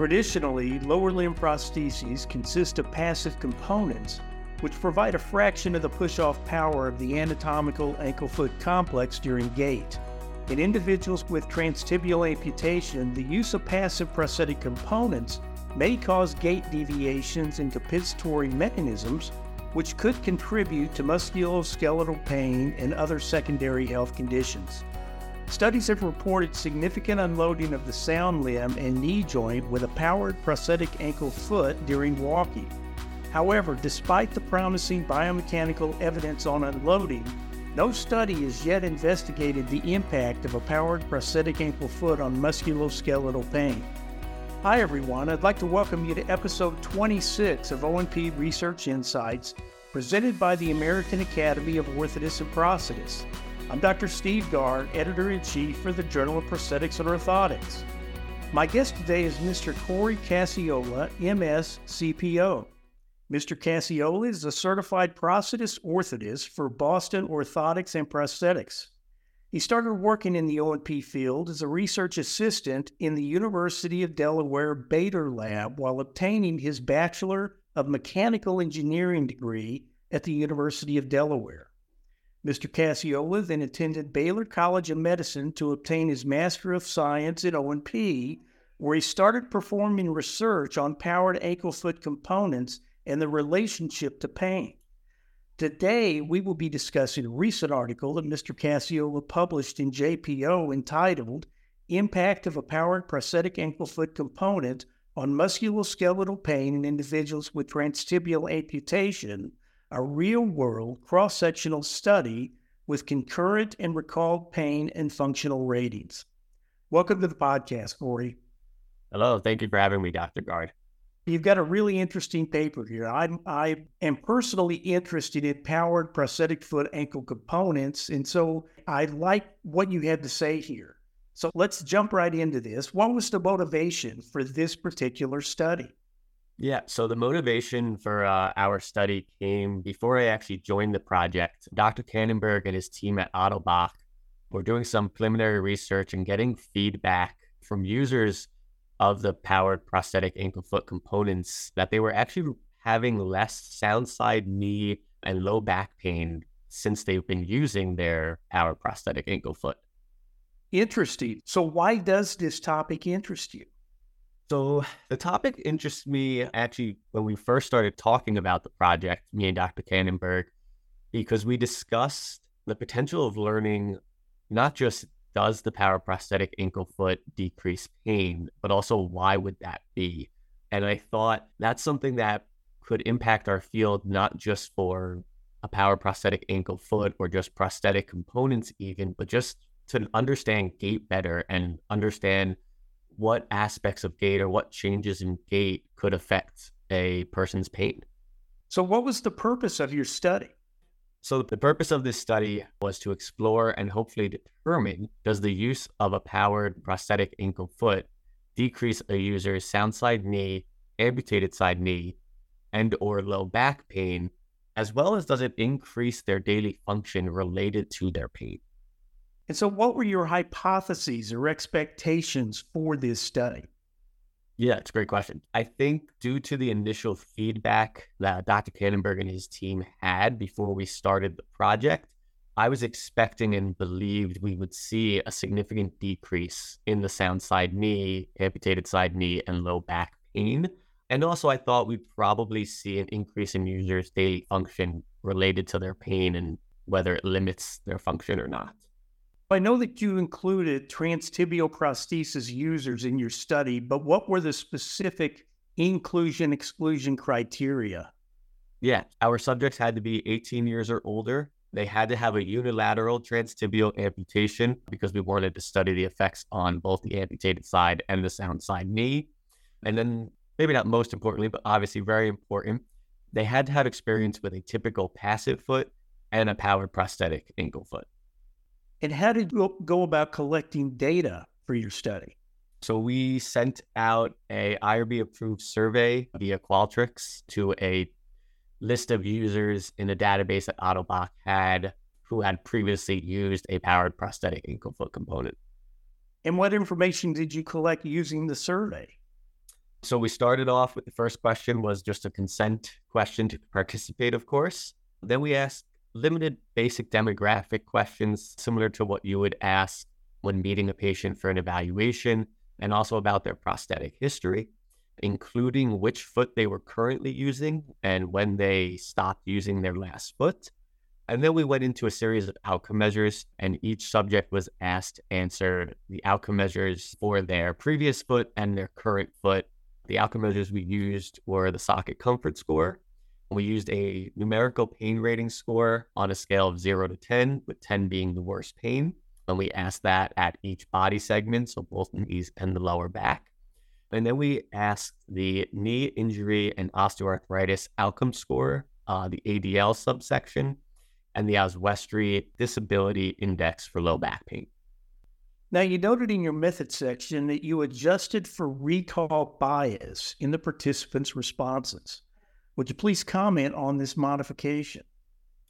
Traditionally, lower limb prostheses consist of passive components which provide a fraction of the push-off power of the anatomical ankle-foot complex during gait. In individuals with transtibial amputation, the use of passive prosthetic components may cause gait deviations and compensatory mechanisms which could contribute to musculoskeletal pain and other secondary health conditions. Studies have reported significant unloading of the sound limb and knee joint with a powered prosthetic ankle foot during walking. However, despite the promising biomechanical evidence on unloading, no study has yet investigated the impact of a powered prosthetic ankle foot on musculoskeletal pain. Hi, everyone. I'd like to welcome you to episode 26 of O&P Research Insights, presented by the American Academy of Orthotists and Prosthetists. I'm Dr. Steve Gard, editor in chief for the Journal of Prosthetics and Orthotics. My guest today is Mr. Cory Cacciola, MS CPO. Mr. Cacciola is a certified prosthetist orthotist for Boston Orthotics and Prosthetics. He started working in the O&P field as a research assistant in the University of Delaware Bader Lab while obtaining his Bachelor of Mechanical Engineering degree at the University of Delaware. Mr. Cacciola then attended Baylor College of Medicine to obtain his Master of Science in O&P, where he started performing research on powered ankle foot components and the relationship to pain. Today, we will be discussing a recent article that Mr. Cacciola published in JPO entitled Impact of a Powered Prosthetic Ankle Foot Component on Musculoskeletal Pain in Individuals with Transtibial Amputation a real world cross sectional study with concurrent and recalled pain and functional ratings. Welcome to the podcast, Cory. Hello. Thank you for having me, Dr. Gard. You've got a really interesting paper here. I'm, I am personally interested in powered prosthetic foot ankle components. And so I like what you had to say here. So let's jump right into this. What was the motivation for this particular study? Yeah, so the motivation for uh, our study came before I actually joined the project. Dr. Kannenberg and his team at Ottobock were doing some preliminary research and getting feedback from users of the powered prosthetic ankle foot components that they were actually having less sound side knee and low back pain since they've been using their powered prosthetic ankle foot. Interesting. So, why does this topic interest you? So the topic interests me actually when we first started talking about the project, me and Dr. Kannenberg, because we discussed the potential of learning not just does the power prosthetic ankle foot decrease pain, but also why would that be? And I thought that's something that could impact our field, not just for a power prosthetic ankle foot or just prosthetic components, even, but just to understand gait better and understand what aspects of gait or what changes in gait could affect a person's pain. So, what was the purpose of your study? So, the purpose of this study was to explore and hopefully determine does the use of a powered prosthetic ankle foot decrease a user's sound side knee, amputated side knee, and or low back pain, as well as does it increase their daily function related to their pain? And so, what were your hypotheses or expectations for this study? Yeah, it's a great question. I think due to the initial feedback that Dr. Kannenberg and his team had before we started the project, I was expecting and believed we would see a significant decrease in the sound side knee, amputated side knee, and low back pain. And also, I thought we'd probably see an increase in users' daily function related to their pain and whether it limits their function or not. I know that you included transtibial prosthesis users in your study, but what were the specific inclusion exclusion criteria? Yeah, our subjects had to be 18 years or older. They had to have a unilateral transtibial amputation because we wanted to study the effects on both the amputated side and the sound side knee. And then, maybe not most importantly, but obviously very important, they had to have experience with a typical passive foot and a powered prosthetic ankle foot. And how did you go about collecting data for your study? So we sent out a IRB approved survey via Qualtrics to a list of users in the database that Ottobock had who had previously used a powered prosthetic ankle foot component. And what information did you collect using the survey? So we started off with the first question was just a consent question to participate, of course. Then we asked limited basic demographic questions similar to what you would ask when meeting a patient for an evaluation and also about their prosthetic history, including which foot they were currently using and when they stopped using their last foot. And then we went into a series of outcome measures, and each subject was asked to answer the outcome measures for their previous foot and their current foot. The outcome measures we used were the socket comfort score. We used a numerical pain rating score on a scale of zero to 10, with 10 being the worst pain. And we asked that at each body segment, so both knees and the lower back. And then we asked the knee injury and osteoarthritis outcome score, uh, the ADL subsection, and the Oswestry Disability Index for low back pain. Now, you noted in your method section that you adjusted for recall bias in the participants' responses. Would you please comment on this modification?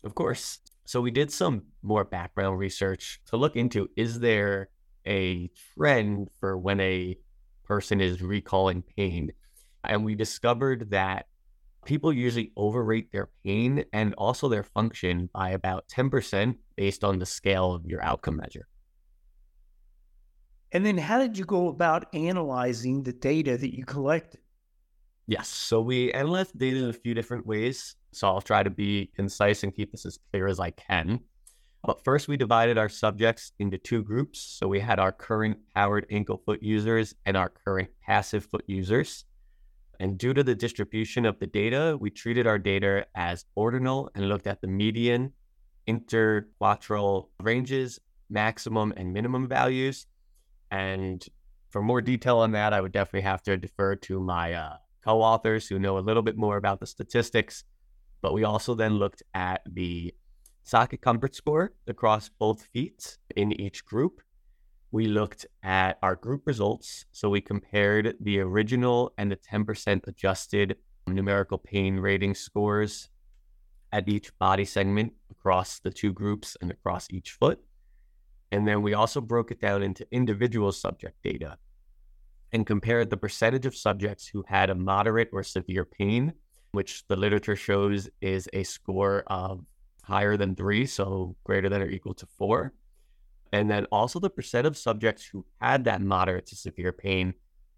Of course. So, we did some more background research to look into is there a trend for when a person is recalling pain? And we discovered that people usually overrate their pain and also their function by about 10% based on the scale of your outcome measure. And then how did you go about analyzing the data that you collected? Yes. So we analyzed data in a few different ways. So I'll try to be concise and keep this as clear as I can. But first, we divided our subjects into two groups. So we had our current powered ankle foot users and our current passive foot users. And due to the distribution of the data, we treated our data as ordinal and looked at the median, interquartile ranges, maximum and minimum values. And for more detail on that, I would definitely have to defer to my uh, co authors who know a little bit more about the statistics. But we also then looked at the socket comfort score across both feet in each group we looked at our group results. So we compared the original and the 10% adjusted numerical pain rating scores at each body segment across the two groups and across each foot. And then we also broke it down into individual subject data and compared the percentage of subjects who had a moderate or severe pain, which the literature shows is a score of higher than three, so greater than or equal to four and then also the percent of subjects who had that moderate to severe pain,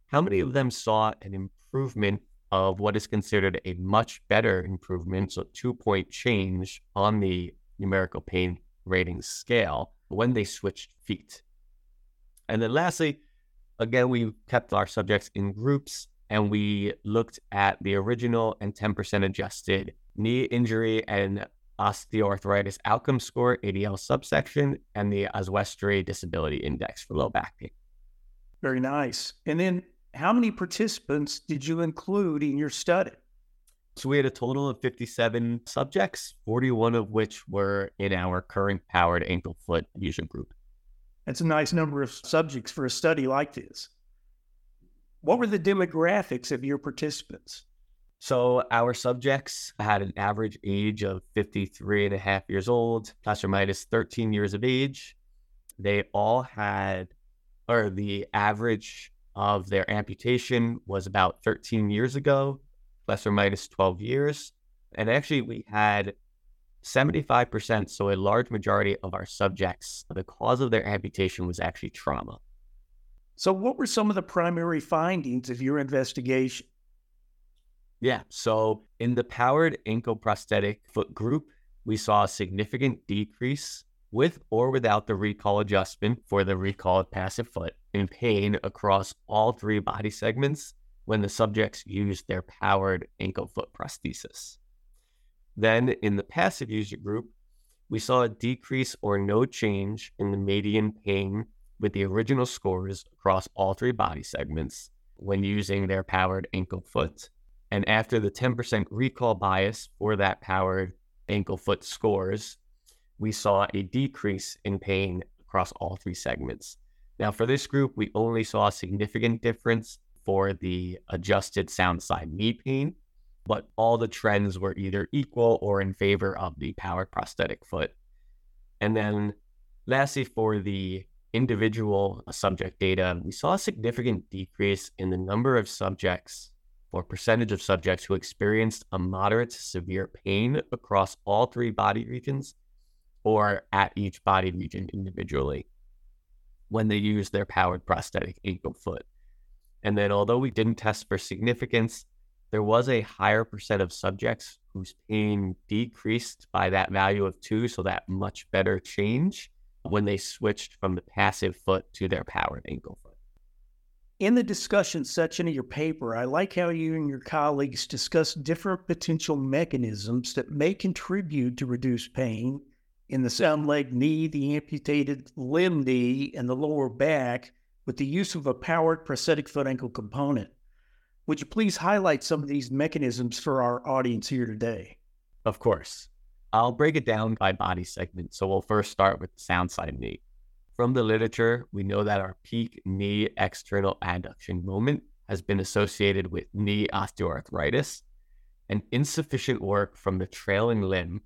how many of them saw an improvement of what is considered a much better improvement, so two point change on the numerical pain rating scale when they switched feet. And then lastly, again, we kept our subjects in groups and we looked at the original and 10% adjusted knee injury and osteoarthritis outcome score, ADL subsection, and the Oswestry Disability Index for low back pain. Very nice. And then how many participants did you include in your study? So we had a total of 57 subjects, 41 of which were in our current powered ankle foot user group. That's a nice number of subjects for a study like this. What were the demographics of your participants? So our subjects had an average age of 53 and a half years old, plus or minus 13 years of age. They all had, or the average of their amputation was about 13 years ago, plus or minus 12 years. And actually, we had 75%, so a large majority of our subjects, the cause of their amputation was actually trauma. So, what were some of the primary findings of your investigation? Yeah. So in the powered ankle prosthetic foot group, we saw a significant decrease with or without the recall adjustment for the recalled passive foot in pain across all three body segments when the subjects used their powered ankle foot prosthesis. Then in the passive user group, we saw a decrease or no change in the median pain with the original scores across all three body segments when using their powered ankle foot and after the 10% recall bias for that powered ankle foot scores, we saw a decrease in pain across all three segments. Now, for this group, we only saw a significant difference for the adjusted sound side knee pain, but all the trends were either equal or in favor of the powered prosthetic foot. And then lastly, for the individual subject data, we saw a significant decrease in the number of subjects or percentage of subjects who experienced a moderate to severe pain across all three body regions or at each body region individually when they used their powered prosthetic ankle foot. And then, although we didn't test for significance, there was a higher percent of subjects whose pain decreased by that value of two, so that much better change when they switched from the passive foot to their powered ankle foot. In the discussion section of your paper, I like how you and your colleagues discuss different potential mechanisms that may contribute to reduced pain in the sound leg knee, the amputated limb knee, and the lower back with the use of a powered prosthetic foot ankle component. Would you please highlight some of these mechanisms for our audience here today? Of course. I'll break it down by body segment. So we'll first start with the sound side knee. From the literature, we know that our peak knee external adduction moment has been associated with knee osteoarthritis, and insufficient work from the trailing limb,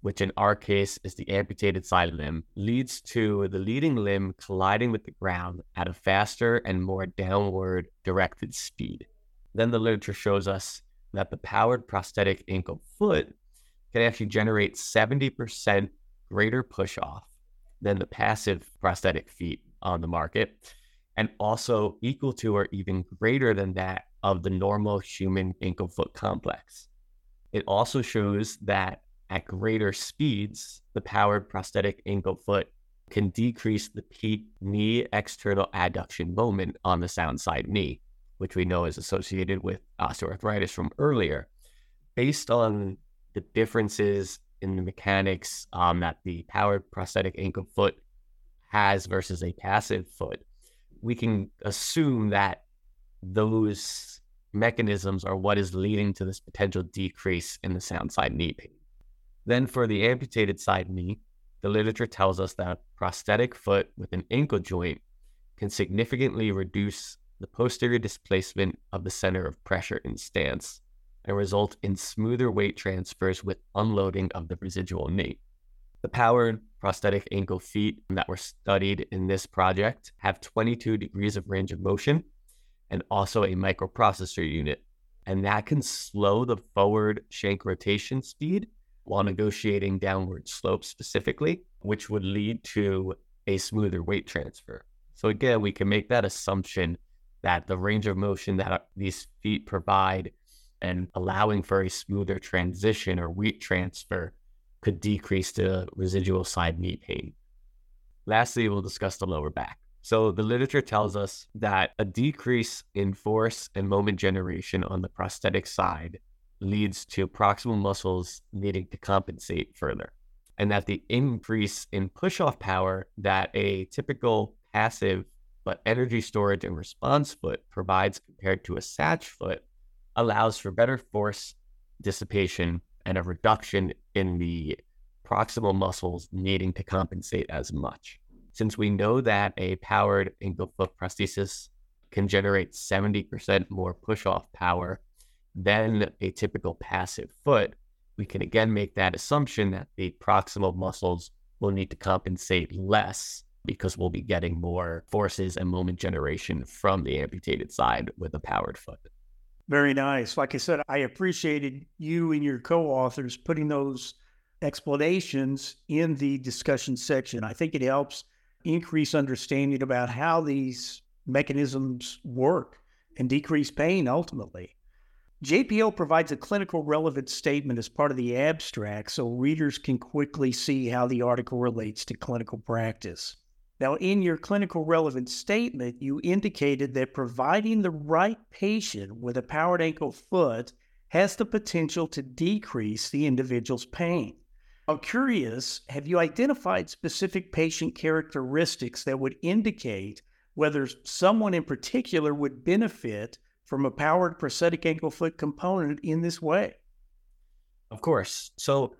which in our case is the amputated side limb, leads to the leading limb colliding with the ground at a faster and more downward directed speed. Then the literature shows us that the powered prosthetic ankle foot can actually generate 70% greater push off than the passive prosthetic feet on the market, and also equal to or even greater than that of the normal human ankle foot complex. It also shows that at greater speeds, the powered prosthetic ankle foot can decrease the peak knee external adduction moment on the sound side knee which we know is associated with osteoarthritis from earlier, based on the differences in the mechanics um, that the powered prosthetic ankle foot has versus a passive foot, we can assume that those mechanisms are what is leading to this potential decrease in the sound side knee pain. Then, for the amputated side knee, the literature tells us that prosthetic foot with an ankle joint can significantly reduce the posterior displacement of the center of pressure in stance and result in smoother weight transfers with unloading of the residual knee. The powered prosthetic ankle feet that were studied in this project have 22 degrees of range of motion and also a microprocessor unit. And that can slow the forward shank rotation speed while negotiating downward slope specifically, which would lead to a smoother weight transfer. So, again, we can make that assumption that the range of motion that uh, these feet provide and allowing for a smoother transition or weight transfer could decrease the residual side knee pain. Lastly, we'll discuss the lower back. So, the literature tells us that a decrease in force and moment generation on the prosthetic side leads to proximal muscles needing to compensate further, and that the increase in push off power that a typical passive but energy storage and response foot provides compared to a SACH foot allows for better force dissipation and a reduction in the proximal muscles needing to compensate as much. Since we know that a powered ankle foot prosthesis can generate 70% more push off power than a typical passive foot, we can again make that assumption that the proximal muscles will need to compensate less because we'll be getting more forces and moment generation from the amputated side with a powered foot. Very nice. Like I said, I appreciated you and your co authors putting those explanations in the discussion section. I think it helps increase understanding about how these mechanisms work and decrease pain ultimately. JPO provides a clinical relevant statement as part of the abstract so readers can quickly see how the article relates to clinical practice. Now, in your clinical relevant statement, you indicated that providing the right patient with a powered ankle foot has the potential to decrease the individual's pain. I'm curious, have you identified specific patient characteristics that would indicate whether someone in particular would benefit from a powered prosthetic ankle foot component in this way? Of course. So,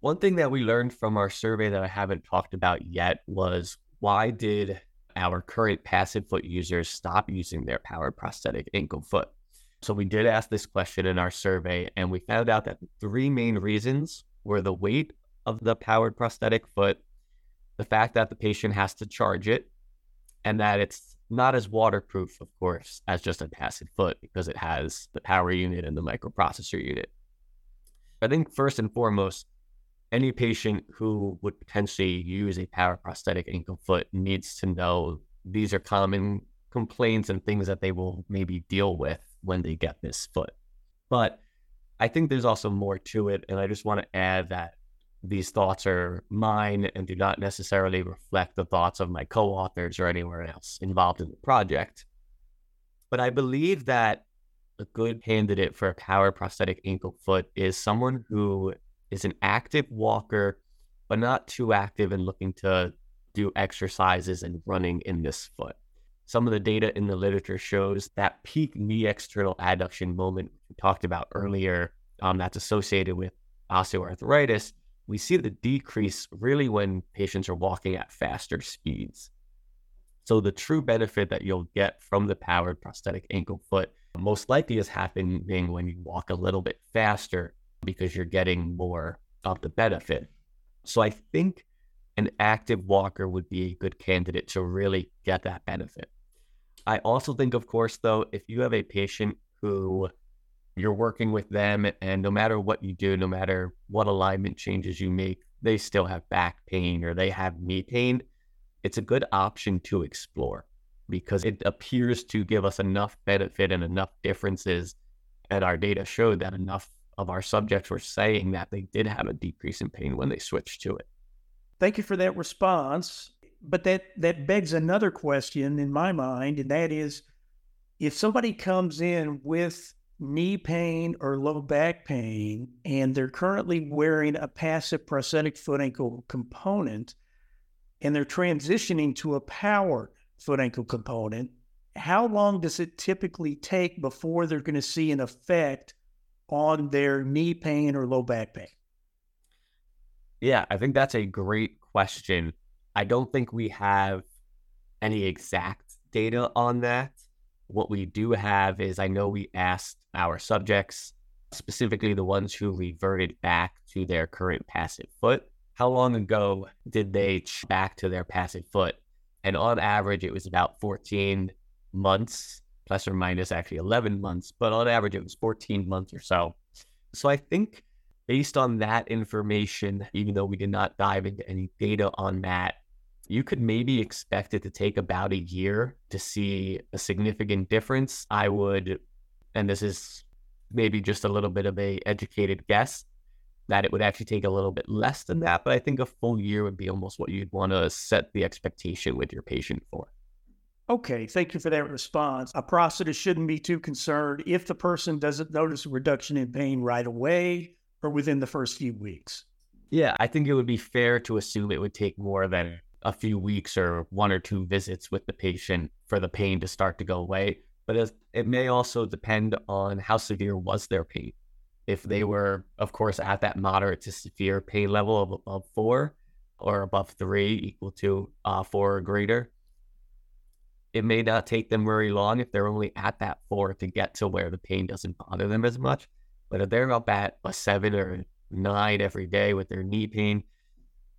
one thing that we learned from our survey that I haven't talked about yet was why did our current passive foot users stop using their powered prosthetic ankle foot? So we did ask this question in our survey, and we found out that three main reasons were the weight of the powered prosthetic foot, the fact that the patient has to charge it, and that it's not as waterproof, of course, as just a passive foot because it has the power unit and the microprocessor unit. I think first and foremost, any patient who would potentially use a power prosthetic ankle foot needs to know these are common complaints and things that they will maybe deal with when they get this foot. But I think there's also more to it. And I just want to add that these thoughts are mine and do not necessarily reflect the thoughts of my co authors or anywhere else involved in the project. But I believe that a good candidate for a power prosthetic ankle foot is someone who is an active walker, but not too active and looking to do exercises and running in this foot. Some of the data in the literature shows that peak knee external adduction moment we talked about earlier, um, that's associated with osteoarthritis, we see the decrease really when patients are walking at faster speeds. So the true benefit that you'll get from the powered prosthetic ankle foot most likely is happening when you walk a little bit faster because you're getting more of the benefit. So I think an active walker would be a good candidate to really get that benefit. I also think, of course, though, if you have a patient who you're working with them, and no matter what you do, no matter what alignment changes you make, they still have back pain or they have knee pain, it's a good option to explore because it appears to give us enough benefit and enough differences. And our data showed that enough of our subjects were saying that they did have a decrease in pain when they switched to it. Thank you for that response. But that, that begs another question in my mind, and that is if somebody comes in with knee pain or low back pain, and they're currently wearing a passive prosthetic foot ankle component, and they're transitioning to a powered foot ankle component, how long does it typically take before they're going to see an effect on their knee pain or low back pain? Yeah, I think that's a great question. I don't think we have any exact data on that. What we do have is I know we asked our subjects, specifically the ones who reverted back to their current passive foot, how long ago did they back to their passive foot? And on average, it was about 14 months, plus or minus actually 11 months, but on average, it was 14 months or so. So I think based on that information, even though we did not dive into any data on that, you could maybe expect it to take about a year to see a significant difference. I would, and this is maybe just a little bit of a educated guess, that it would actually take a little bit less than that. But I think a full year would be almost what you'd want to set the expectation with your patient for. Okay, thank you for that response. A prosthetist shouldn't be too concerned if the person doesn't notice a reduction in pain right away or within the first few weeks. Yeah, I think it would be fair to assume it would take more than a few weeks or one or two visits with the patient for the pain to start to go away. But it may also depend on how severe was their pain. If they were, of course, at that moderate to severe pain level of above four or above three, equal to uh, four or greater, it may not take them very long if they're only at that four to get to where the pain doesn't bother them as much. But if they're up at a seven or nine every day with their knee pain,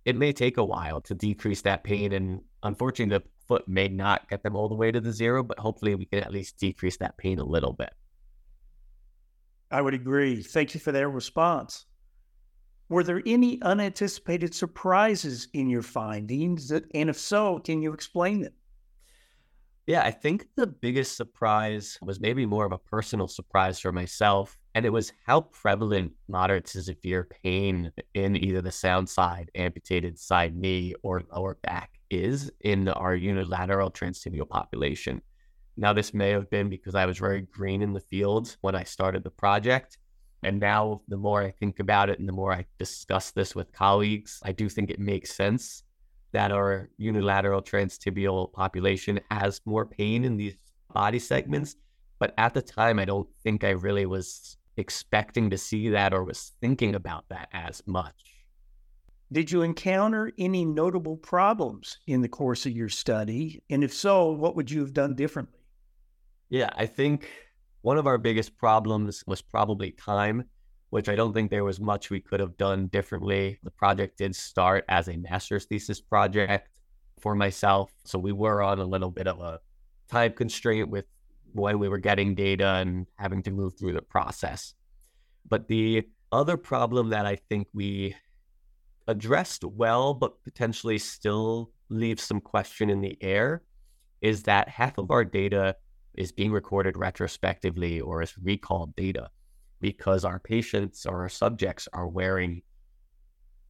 it may take a while to decrease that pain. And unfortunately, the foot may not get them all the way to the zero, but hopefully we can at least decrease that pain a little bit. I would agree. Thank you for their response. Were there any unanticipated surprises in your findings? And if so, can you explain them? Yeah, I think the biggest surprise was maybe more of a personal surprise for myself. And it was how prevalent moderate to severe pain in either the sound side, amputated side knee, or lower back is in our unilateral transtibial population. Now, this may have been because I was very green in the field when I started the project. And now, the more I think about it and the more I discuss this with colleagues, I do think it makes sense that our unilateral transtibial population has more pain in these body segments. But at the time, I don't think I really was expecting to see that or was thinking about that as much. Did you encounter any notable problems in the course of your study? And if so, what would you have done differently? Yeah, I think one of our biggest problems was probably time which I don't think there was much we could have done differently. The project did start as a master's thesis project. for myself. So we were on a little bit of a time constraint with when we were getting data and having to move through the process. But the other problem that I think we addressed well, but potentially still leaves some question in the air, is that half of our data is being recorded retrospectively or as recalled data because our patients or our subjects are wearing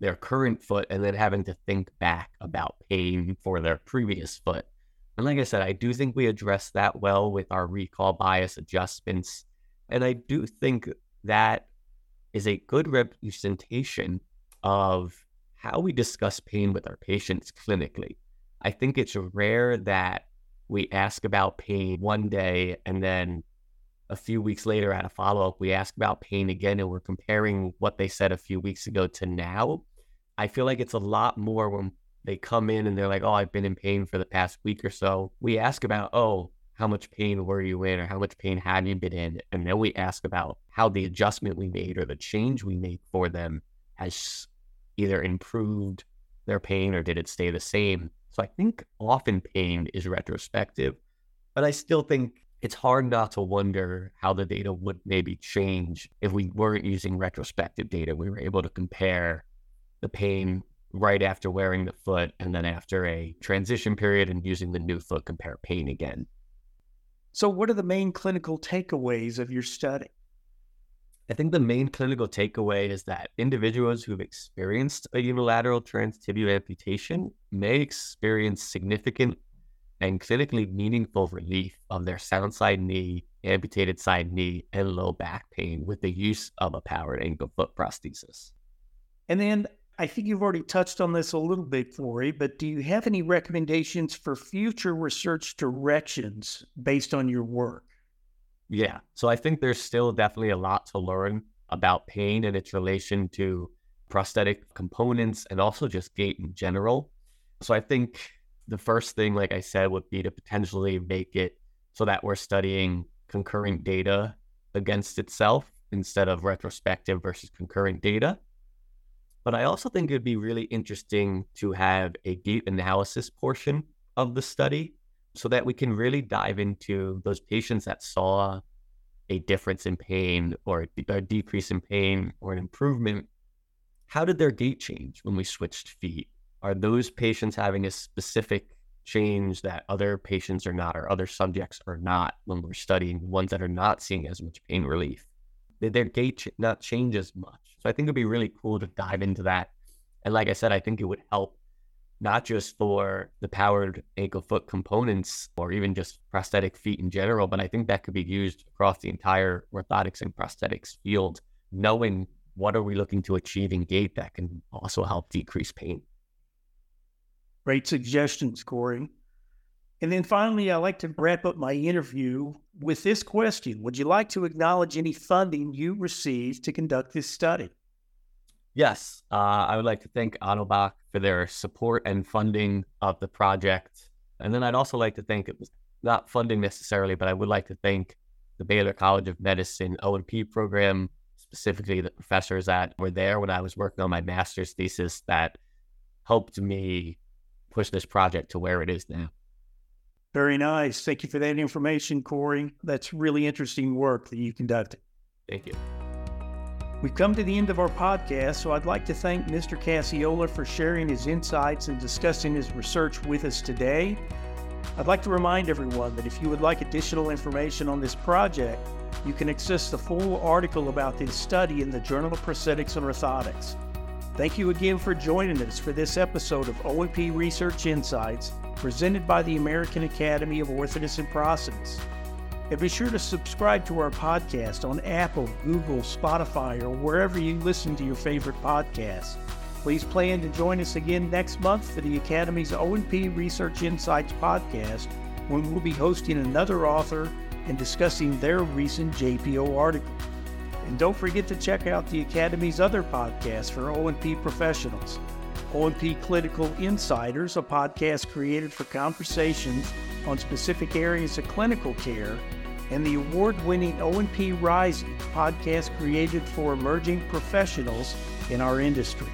their current foot and then having to think back about pain for their previous foot. And like I said, I do think we address that well with our recall bias adjustments. And I do think that is a good representation of how we discuss pain with our patients clinically. I think it's rare that we ask about pain one day and then a few weeks later at a follow up, we ask about pain again and we're comparing what they said a few weeks ago to now. I feel like it's a lot more when they come in and they're like, oh, I've been in pain for the past week or so. We ask about, oh, how much pain were you in or how much pain have you been in? And then we ask about how the adjustment we made or the change we made for them has either improved their pain or did it stay the same. So I think often pain is retrospective, but I still think it's hard not to wonder how the data would maybe change if we weren't using retrospective data. We were able to compare the pain right after wearing the foot and then after a transition period and using the new foot compare pain again. So, what are the main clinical takeaways of your study? I think the main clinical takeaway is that individuals who've experienced a unilateral transtibial amputation may experience significant and clinically meaningful relief of their sound side knee, amputated side knee, and low back pain with the use of a powered ankle foot prosthesis. And then I think you've already touched on this a little bit, Cory, but do you have any recommendations for future research directions based on your work? Yeah. So I think there's still definitely a lot to learn about pain and its relation to prosthetic components and also just gait in general. So I think the first thing, like I said, would be to potentially make it so that we're studying concurrent data against itself instead of retrospective versus concurrent data. But I also think it'd be really interesting to have a gait analysis portion of the study so that we can really dive into those patients that saw a difference in pain or a decrease in pain or an improvement. How did their gait change when we switched feet? Are those patients having a specific change that other patients are not or other subjects are not when we're studying ones that are not seeing as much pain relief? Their gait not change as much? So I think it'd be really cool to dive into that. And like I said, I think it would help not just for the powered ankle foot components or even just prosthetic feet in general, but I think that could be used across the entire orthotics and prosthetics field, knowing what are we looking to achieve in gait that can also help decrease pain. Great suggestions, Cory. And then finally, I like to wrap up my interview with this question Would you like to acknowledge any funding you received to conduct this study? Yes, uh, I would like to thank Ottobock for their support and funding of the project. And then I'd also like to thank, it was not funding necessarily, but I would like to thank the Baylor College of Medicine O&P program, specifically the professors that were there when I was working on my master's thesis that helped me push this project to where it is now. Very nice. Thank you for that information, Cory. That's really interesting work that you conducted. Thank you. We've come to the end of our podcast, so I'd like to thank Mr. Cacciola for sharing his insights and discussing his research with us today. I'd like to remind everyone that if you would like additional information on this project, you can access the full article about this study in the Journal of Prosthetics and Orthotics. Thank you again for joining us for this episode of O&P Research Insights presented by the American Academy of Orthotists and Prosthetists. And be sure to subscribe to our podcast on Apple, Google, Spotify, or wherever you listen to your favorite podcasts. Please plan to join us again next month for the Academy's O&P Research Insights podcast, when we'll be hosting another author and discussing their recent JPO article. And don't forget to check out the Academy's other podcasts for O&P professionals. O&P Clinical Insiders, a podcast created for conversations on specific areas of clinical care, and the award-winning O&P Rising, podcast created for emerging professionals in our industry.